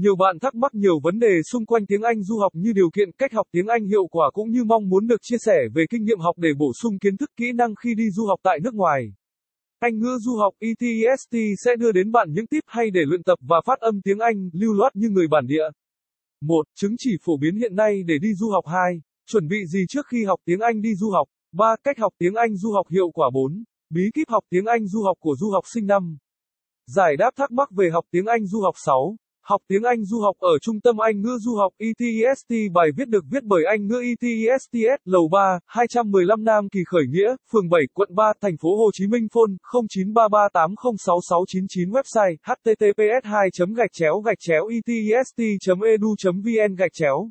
Nhiều bạn thắc mắc nhiều vấn đề xung quanh tiếng Anh du học như điều kiện, cách học tiếng Anh hiệu quả cũng như mong muốn được chia sẻ về kinh nghiệm học để bổ sung kiến thức kỹ năng khi đi du học tại nước ngoài. Anh ngữ du học ETST sẽ đưa đến bạn những tip hay để luyện tập và phát âm tiếng Anh lưu loát như người bản địa. 1. Chứng chỉ phổ biến hiện nay để đi du học 2. Chuẩn bị gì trước khi học tiếng Anh đi du học? 3. Cách học tiếng Anh du học hiệu quả 4. Bí kíp học tiếng Anh du học của du học sinh năm. Giải đáp thắc mắc về học tiếng Anh du học 6. Học tiếng Anh du học ở Trung tâm Anh ngữ du học ETEST bài viết được viết bởi Anh ngữ ETESTS, lầu 3, 215 Nam Kỳ Khởi Nghĩa, phường 7, quận 3, thành phố Hồ Chí Minh phone 0933806699 website https 2 gạch chéo gạch chéo etest edu e vn gạch chéo.